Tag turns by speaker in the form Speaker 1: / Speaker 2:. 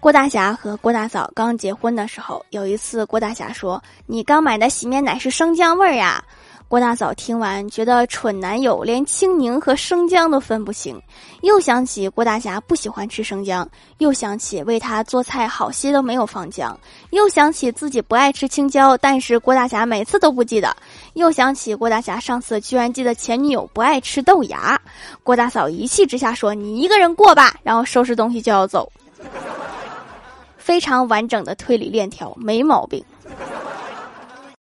Speaker 1: 郭大侠和郭大嫂刚结婚的时候，有一次郭大侠说：“你刚买的洗面奶是生姜味儿呀。”郭大嫂听完，觉得蠢男友连青柠和生姜都分不清，又想起郭大侠不喜欢吃生姜，又想起为他做菜好些都没有放姜，又想起自己不爱吃青椒，但是郭大侠每次都不记得，又想起郭大侠上次居然记得前女友不爱吃豆芽。郭大嫂一气之下说：“你一个人过吧。”然后收拾东西就要走，非常完整的推理链条，没毛病。